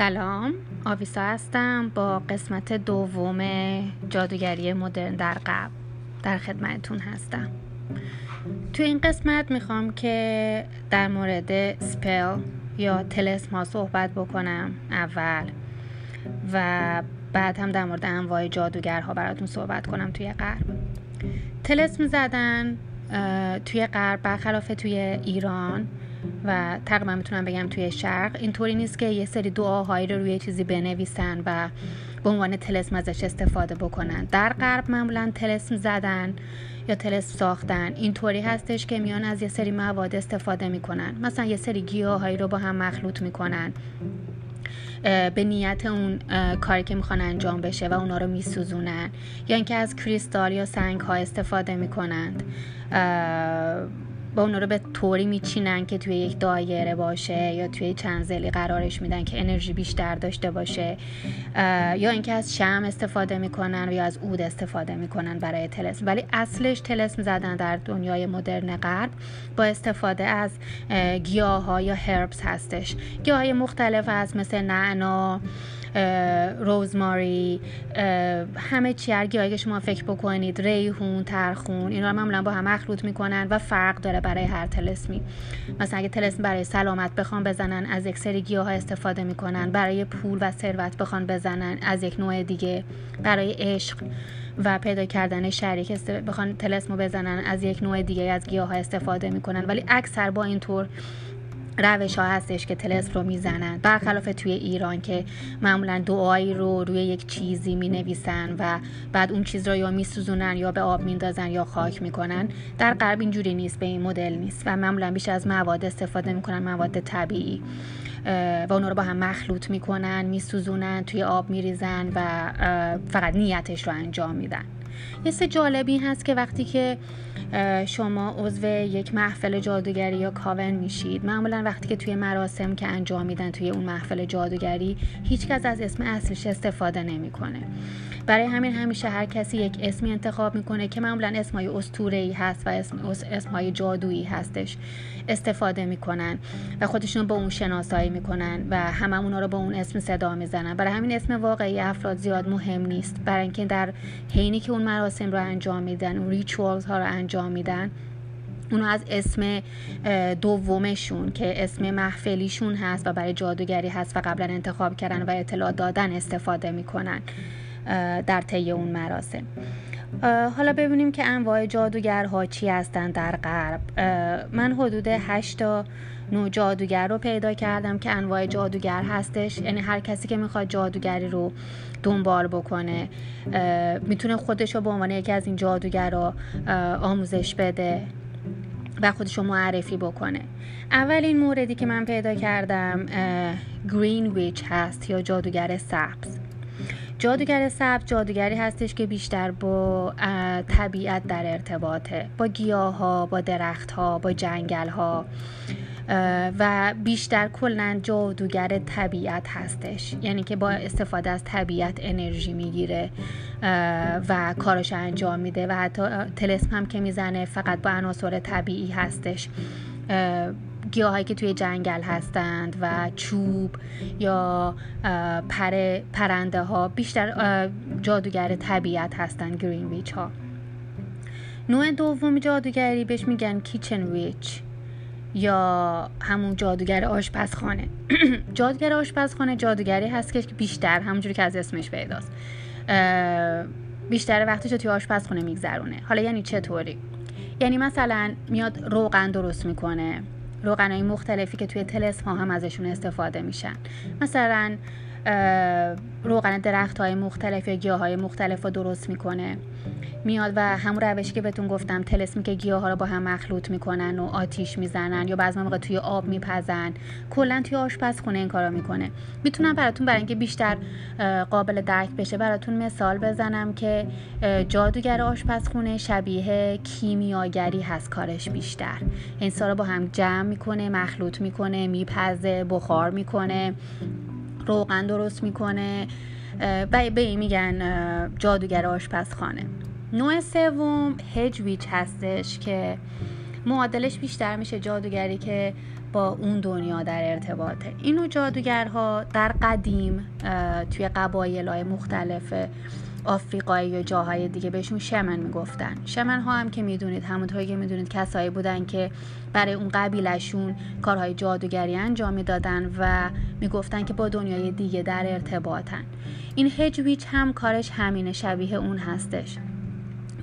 سلام. آویسا هستم با قسمت دوم جادوگری مدرن در قبل در خدمتتون هستم. تو این قسمت می‌خوام که در مورد سپل یا تلسم ها صحبت بکنم اول و بعد هم در مورد انواع جادوگرها براتون صحبت کنم توی غرب. تلسم زدن توی غرب برخلاف توی ایران و تقریبا می‌تونم بگم توی شرق. اینطوری نیست که یه سری دعاهایی رو روی چیزی بنویسن و به عنوان تلسم ازش استفاده بکنن. در غرب معمولا تلسم زدن یا تلسم ساختن اینطوری هستش که میان از یه سری مواد استفاده می‌کنن. مثلا یه سری گیاهایی رو با هم مخلوط می‌کنن. به نیت اون کاری که می‌خوان انجام بشه و اونا رو میسوزونن. یا اینکه از کریستال یا سنگ ها استفاده می‌کنند. با اونا رو به طوری میچینن که توی یک دایره باشه یا توی چند زلی قرارش میدن که انرژی بیشتر داشته باشه یا اینکه از شم استفاده می‌کنن یا از اود استفاده می‌کنن برای تلسم ولی اصلش تلسم زدن در دنیای مدرن غرب با استفاده از گیاه ها یا هربس هستش. گیاه های مختلف هست مثل نعنا روزماری همه چی. هر که شما فکر بکنید ریحون ترخون اینا رو معمولا با هم مخلوط می‌کنن و فرق داره برای هر تلسمی. مثلا اگه تلسم برای سلامت بخوان بزنن از یک سری گیاه استفاده می‌کنن. برای پول و ثروت بخوان بزنن از یک نوع دیگه. برای عشق و پیدا کردن شریک بخوان تلسمو بزنن از یک نوع دیگه از گیاه ها استفاده می‌کنن. ولی اکثر با اینطور روش ها هستش که تلسم رو می‌زنن. برخلاف توی ایران که معمولا دعایی رو روی یک چیزی می نویسن و بعد اون چیز رو یا میسوزونن یا به آب میندازن یا خاک می‌کنن. در غرب اینجوری نیست به این مدل نیست و معمولا بیش از مواد استفاده می‌کنن مواد طبیعی و اونا رو با هم مخلوط می‌کنن میسوزونن توی آب میریزن و فقط نیتش رو انجام میدن. یه جالبی هست که وقتی که شما عضو یک محفل جادوگری یا کاون میشید معمولا وقتی که توی مراسم که انجام میدن توی اون محفل جادوگری هیچکس از اسم اصلش استفاده نمی‌کنه. برای همین همیشه هر کسی یک اسمی انتخاب می‌کنه که معمولا اسمای ای هست و اسم اسمهای جادویی هستش استفاده می‌کنن و خودشون با اون شناسایی می‌کنن و همه اونا رو با اون اسم صدا می‌زنن. برای همین اسم واقعی افراد زیاد مهم نیست. برای اینکه در حینی که اون مراسم رو انجام میدن اون ریچوالز ها رو انجام میدن. اونو از اسم دومشون که اسم محفلیشون هست و برای جادوگری هست و قبلا انتخاب کردن و اطلاع دادن استفاده می‌کنن در طی اون مراسم. حالا ببینیم که انواع جادوگرها چی هستن در غرب. من حدود 8 تا نوع جادوگر رو پیدا کردم که انواع جادوگر هستش. یعنی هر کسی که می‌خواد جادوگری رو دنبال بکنه می‌تونه خودش رو به عنوان یکی از این جادوگر رو آموزش بده و خودش رو معرفی بکنه. اولین موردی که من پیدا کردم گرین ویچ هست یا جادوگر سبز. جادوگر سبز جادوگری هستش که بیشتر با طبیعت در ارتباطه. با گیاه ها با درخت ها با جنگل ها و بیشتر کلا جادوگر طبیعت هستش. یعنی که با استفاده از طبیعت انرژی می‌گیره و کارش انجام میده و حتی تلسم هم که می‌زنه فقط با عناصر طبیعی هستش. گیاهایی که توی جنگل هستند و چوب یا پر پرنده ها بیشتر جادوگر طبیعت هستند گرین ویچ ها نوع دوم جادوگری بهش میگن کیچن ویچ یا همون جادوگر آشپزخانه. جادوگر آشپزخانه جادوگری هست که بیشتر همونجوری که از اسمش پیداست بیشتر وقتش رو توی آشپزخونه میگذرونه. حالا یعنی چطوری؟ یعنی مثلا میاد روغن درست می‌کنه. روغنهای مختلفی که توی تلسم ها هم ازشون استفاده میشن. مثلا روغن درخت های مختلف یا گیاه های مختلف رو درست می‌کنه. میاد و همون روشی که بهتون گفتم تلسمی که گیاه ها رو با هم مخلوط می‌کنن و آتیش می‌زنن یا بعضی موقع توی آب میپزن کلا توی آشپزخونه این کارا می‌کنه. می‌تونم براتون برای اینکه بیشتر قابل درک بشه براتون مثال بزنم که جادوگر آشپزخونه شبیه کیمیاگری هست کارش بیشتر. این سارا با هم جمع می‌کنه مخلوط می‌کنه میپزه بخار می‌کنه. روغن درست می‌کنه و به این میگن جادوگر آشپزخانه. نوع سوم هج ویچ هستش که معادلش بیشتر میشه جادوگری که با اون دنیا در ارتباطه. اینو جادوگرها در قدیم توی قبایل های مختلف آفریقایی یا جاهای دیگه بهشون شمن می‌گفتن. شمن ها هم که می‌دونید همونطوری که می‌دونید کسایی بودن که برای اون قبیلشون کارهای جادوگری انجام می‌دادن و می‌گفتن که با دنیای دیگه در ارتباطن. این هجویچ هم کارش همینه شبیه اون هستش.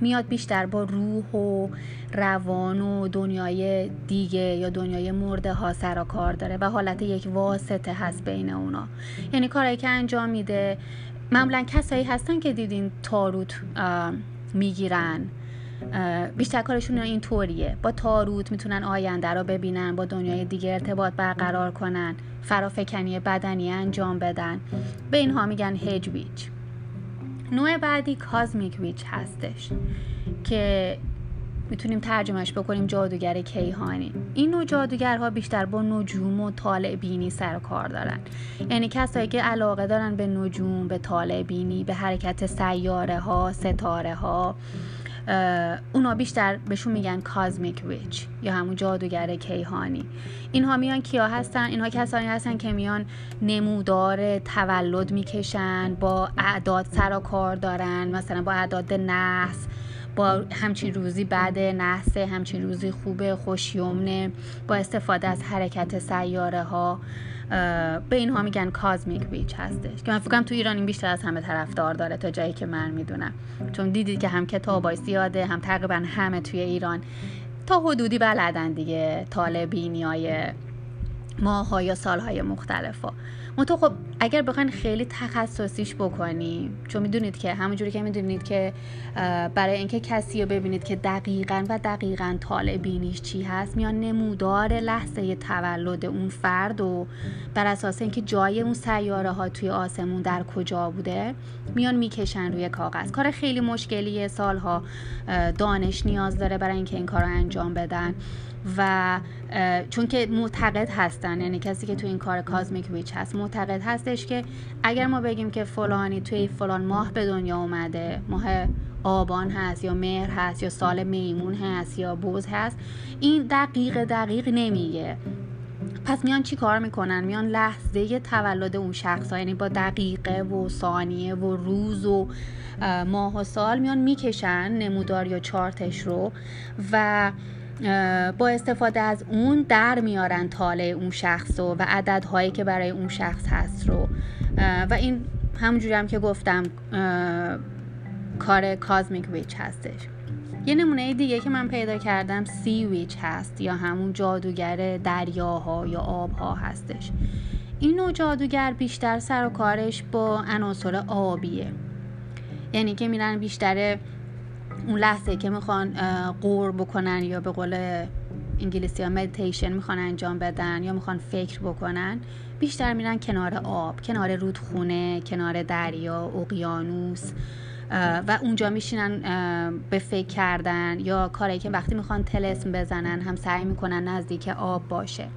میاد بیشتر با روح و روان و دنیای دیگه یا دنیای مرده ها سر کار داره و حالت یک واسطه هست بین اونا. یعنی کارهایی که انجام میده معمولا کسایی هستن که دیدین تاروت می‌گیرن. بیشتر کارشون این طوریه با تاروت می‌تونن آینده رو ببینن با دنیای دیگه ارتباط برقرار کنن فرافکنی بدنی انجام بدن. به اینها میگن هج ویچ نوع بعدی کازمیک ویچ هستش که می‌تونیم ترجمهش بکنیم جادوگر کیهانی. این نوع جادوگرها بیشتر با نجوم و طالع بینی سر کار دارن. یعنی کسایی که علاقه دارن به نجوم به طالع بینی به حرکت سیاره ها ستاره ها اونا بیشتر بهشون میگن کازمیک ویچ یا همون جادوگر کیهانی. اینها میان کیا هستن؟ اینها کسانی هستن که میان نمودار تولد می‌کشن با اعداد سر و کار دارن مثلا با اعداد نحس. با همچین روزی بعد نحسه همچین روزی خوبه خوشیومنه با استفاده از حرکت سیاره ها به اینها میگن کازمیک ویچ هستش که من فکرم تو ایران این بیشتر از همه طرفدار داره تا جایی که من می‌دونم. چون دیدید که هم کتابای زیاده هم تقریبا همه توی ایران تا حدودی بلدن دیگه طالبینی های ماه یا سال های مختلف ها. منتها خب اگر بخواین خیلی تخصصیش بکنیم چون می‌دونید که همونجوری که می‌دونید که برای اینکه کسی رو ببینید که دقیقا و دقیقا طالع بینیش چی هست میان نمودار لحظه تولد اون فرد و بر اساس اینکه جای اون سیاره ها توی آسمون در کجا بوده میان می‌کشن روی کاغذ کار خیلی مشکلیه سالها دانش نیاز داره برای اینکه این کار رو انجام بدن و چون که معتقد هستن یعنی کسی که تو این کار کازمیک ویچ هست معتقد هستش که اگر ما بگیم که فلانی توی فلان ماه به دنیا اومده ماه آبان هست یا مهر هست یا سال میمون هست یا بوز هست این دقیق دقیق نمیگه. پس میان چی کار می‌کنن؟ میان لحظه تولد اون شخص ها یعنی با دقیقه و ثانیه و روز و ماه و سال میان می‌کشن نمودار یا چارتش رو و با استفاده از اون در میارن تاله اون شخص و عددهایی که برای اون شخص هست رو. و این همونجوری هم که گفتم کار cosmic witch هستش. یه نمونه دیگه که من پیدا کردم سی ویچ هست یا همون جادوگر دریاها یا آبها هستش. این نوع جادوگر بیشتر سر و کارش با عناصر آبیه. یعنی که میرن بیشتر اون لحظه که می‌خوان غور بکنن یا به قول انگلیسی ها مدیتیشن می‌خوان انجام بدن یا می‌خوان فکر بکنن بیشتر میرن کنار آب کنار رودخونه کنار دریا اقیانوس و اونجا میشینن به فکر کردن یا کاری که وقتی می‌خوان تلسم بزنن هم سعی می‌کنن نزدیک آب باشه.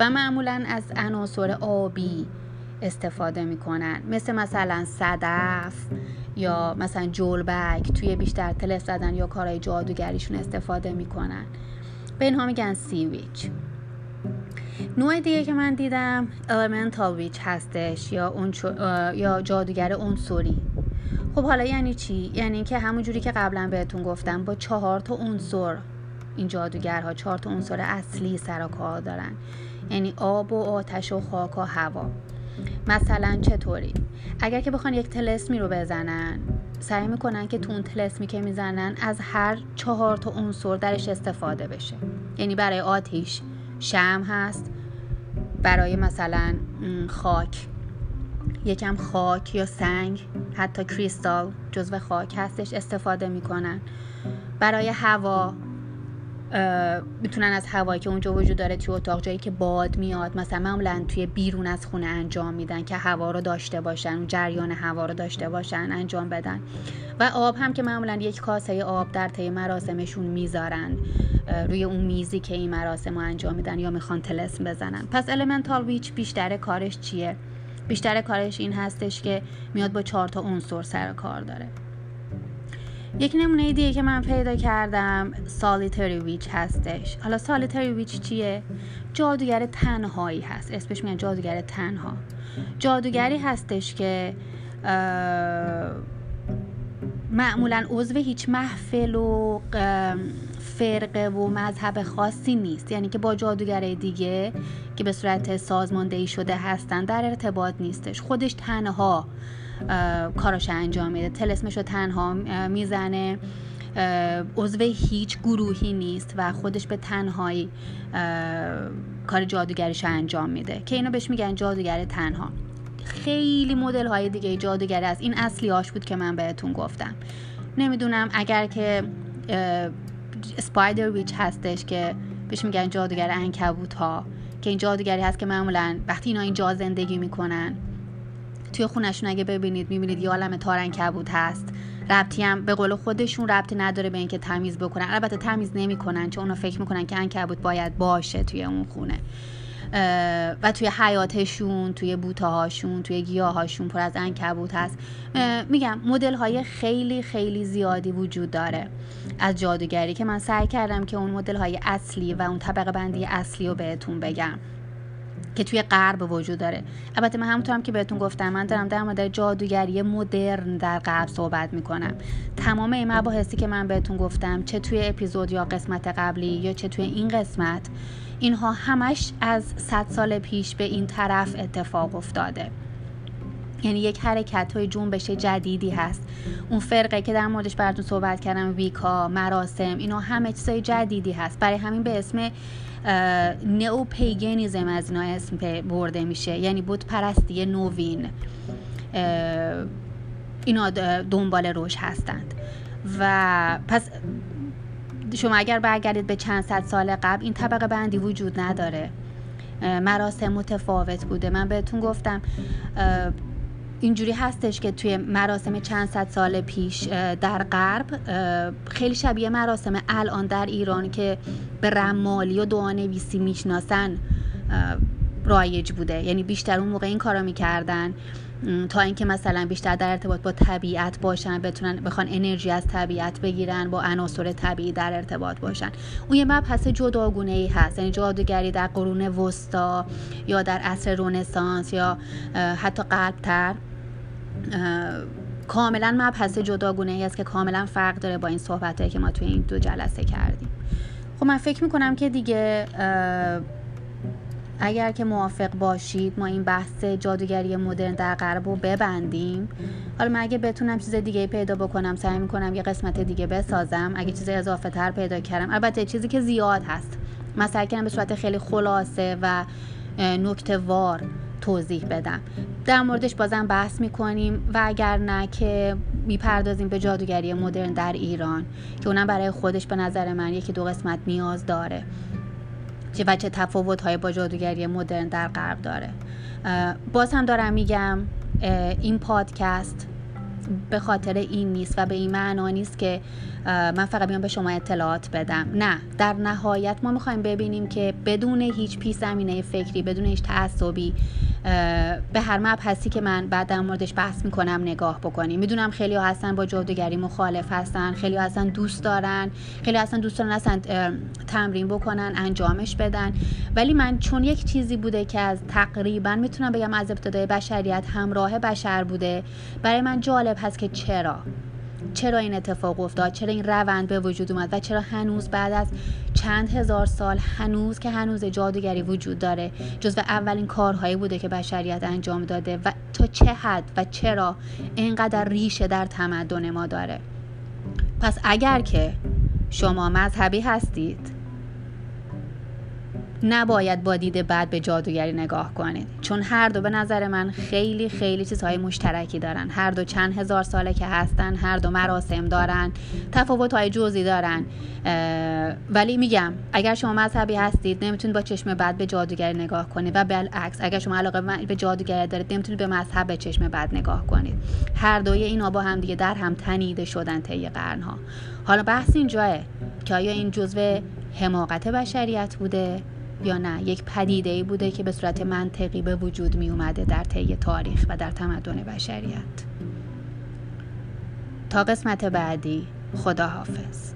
و معمولا از عناصر آبی استفاده می‌کنن. مثل مثلا صدف یا مثلا جولبک توی بیشتر تلس زدن یا کارهای جادوگریشون استفاده می‌کنن. به اینها میگن سی ویچ نوع دیگه که من دیدم elemental ویچ هستش یا, یا جادوگر عنصری. خب حالا یعنی چی؟ یعنی که همون جوری که قبلا بهتون گفتم با چهار تا عنصر. این جادوگرها چهار تا عنصر اصلی سر و کار دارن. یعنی آب و آتش و خاک و هوا. مثلا چطوری؟ اگر که بخوان یک تلسمی رو بزنن سعی می‌کنن که تو اون تلسمی که می‌زنن از هر چهار تا عنصر درش استفاده بشه. یعنی برای آتیش شم هست برای مثلا خاک. یکم خاک یا سنگ حتی کریستال جزو خاک هستش استفاده می‌کنن. برای هوا می‌تونن از هوایی که اونجا وجود داره توی اتاق جایی که باد میاد مثلا معمولا توی بیرون از خونه انجام میدن که هوا رو داشته باشن جریان هوا رو داشته باشن انجام بدن. و آب هم که معمولا یک کاسه آب در طی مراسمشون می‌ذارن روی اون میزی که این مراسم انجام میدن یا می‌خوان تلسم بزنن. پس المنتال ویچ بیشتر کارش چیه؟ بیشتر کارش این هستش که میاد با چهار تا عنصر سر کار داره. یک نمونه دیگه که من پیدا کردم سالیتری ویچ هستش. حالا سالیتری ویچ چیه؟ جادوگر تنهایی هست. اسمش میگن جادوگر تنها. جادوگری هستش که معمولا عضو هیچ محفل و فرقه و مذهب خاصی نیست. یعنی که با جادوگرای دیگه که به صورت سازماندهی شده هستن در ارتباط نیستش. خودش تنها کاراش انجام میده. تلسمش رو تنها می‌زنه. عضو هیچ گروهی نیست و خودش به تنهایی کار جادوگریش انجام میده. که اینو بهش میگن جادوگر تنها. خیلی مدل های دیگه جادوگری از این اصلی هاش بود که من بهتون گفتم. نمی‌دونم اگر که سپایدر ویچ هستش که بهش میگن جادوگر انکبوت ها که این جادوگری هست که معمولا وقتی اینا اینجا زندگی می‌کنن توی خونشون اگه ببینید می‌بینید یه عالم تار کبود هست. ربطی هم به قول خودشون ربطی نداره به اینکه تمیز بکنن. البته تمیز نمی‌کنن چون اونا فکر می‌کنن که انکبوت باید باشه توی اون خونه. و توی حیاتشون توی بوته هاشون توی گیاه هاشون پر از انکبوت هست. میگم مدل های خیلی خیلی زیادی وجود داره. از جادوگری که من سعی کردم که اون مدل های اصلی و اون طبقه بندی اصلی رو بهتون بگم که توی غرب وجود داره. البته من همونطورم که بهتون گفتم من دارم در مورد جادوگری مدرن در غرب صحبت می‌کنم. تمام این مباحثی که من بهتون گفتم چه توی اپیزود یا قسمت قبلی یا چه توی این قسمت اینها همش از صد سال پیش به این طرف اتفاق افتاده. یعنی یک حرکت های جنبش جدیدی هست. اون فرقه که در موردش براتون صحبت کردم ویکا مراسم اینا همه چیزای جدیدی هست. برای همین به اسم نئو پیگنیزم از اینا اسم برده میشه. یعنی بود پرستی نوین اینا دنبال روش هستند. و پس شما اگر برگردید به چند صد سال قبل این طبقه بندی وجود نداره. مراسم متفاوت بوده. من بهتون گفتم اینجوری هستش که توی مراسم چند صد سال پیش در غرب خیلی شبیه مراسم الان در ایران که به رمالی و دعانویسی می‌شناسن رایج بوده. یعنی بیشتر اون موقع این کارا می‌کردن. تا اینکه مثلا بیشتر در ارتباط با طبیعت باشن بتونن بخوان انرژی از طبیعت بگیرن با عناصر طبیعی در ارتباط باشن. اون یه مبحث جداگونه ای هست. یعنی جادوگری در قرون وسطا یا در عصر رونسانس یا حتی قبلتر. کاملا مبحث جداگونه ای است که کاملا فرق داره با این صحبت که ما توی این دو جلسه کردیم. خب من فکر می‌کنم که دیگه اگر که موافق باشید ما این بحث جادوگری مدرن در غرب رو ببندیم. حالا من اگه بتونم چیز دیگه پیدا بکنم سعی می‌کنم یه قسمت دیگه بسازم. اگه چیز اضافه تر پیدا کردم البته چیزی که زیاد هست. من سعی کردم به صورت خیلی خلاصه و نکته وار توضیح بدم. در موردش بازم بحث می‌کنیم و اگر نه که می‌پردازیم به جادوگری مدرن در ایران که اونم برای خودش به نظر من یکی دو قسمت نیاز داره. و چه تفاوت های با جادوگری مدرن در غرب داره. باز هم دارم میگم این پادکست به خاطر این نیست و به این معنا نیست که من فقط بیام به شما اطلاعات بدم. نه در نهایت ما می‌خوایم ببینیم که بدون هیچ پیش زمینه فکری بدون هیچ تعصبی به هر مبحثی که من بعد در موردش بحث می‌کنم نگاه بکنیم. می‌دونم خیلی ها هستن با جادوگری مخالف هستن خیلی ها هستن دوست دارن خیلی هستن دوست دارن هستن تمرین بکنن انجامش بدن. ولی من چون یک چیزی بوده که از تقریبا می‌تونم بگم از ابتدای بشریت همراه بشر بوده برای من جالب هست که چرا؟ چرا این اتفاق افتاد؟ چرا این روند به وجود اومد؟ و چرا هنوز بعد از چند هزار سال هنوز که هنوز جادوگری وجود داره جزو اولین کارهایی بوده که بشریت انجام داده؟ و تا چه حد و چرا اینقدر ریشه در تمدن ما داره؟ پس اگر که شما مذهبی هستید نباید با دید بعد به جادوگری نگاه کنید. چون هر دو به نظر من خیلی خیلی چیزهای مشترکی دارن. هر دو چند هزار ساله که هستن هر دو مراسم دارن تفاوت های جزئی دارن. ولی میگم اگر شما مذهبی هستید نمی‌تونید با چشم بعد به جادوگری نگاه کنید. و بالعکس اگر شما علاقه به جادوگری دارید نمی‌تونید به مذهب به چشم بعد نگاه کنید. هر دوی اینا با هم دیگه در هم تنیده شدن طی قرنها. حالا بحث اینجاه که آیا این جزو حماقت بشریت بوده؟ یا نه. یک پدیده ای بوده که به صورت منطقی به وجود می اومده در طی تاریخ و در تمدن بشریت. تا قسمت بعدی خداحافظ.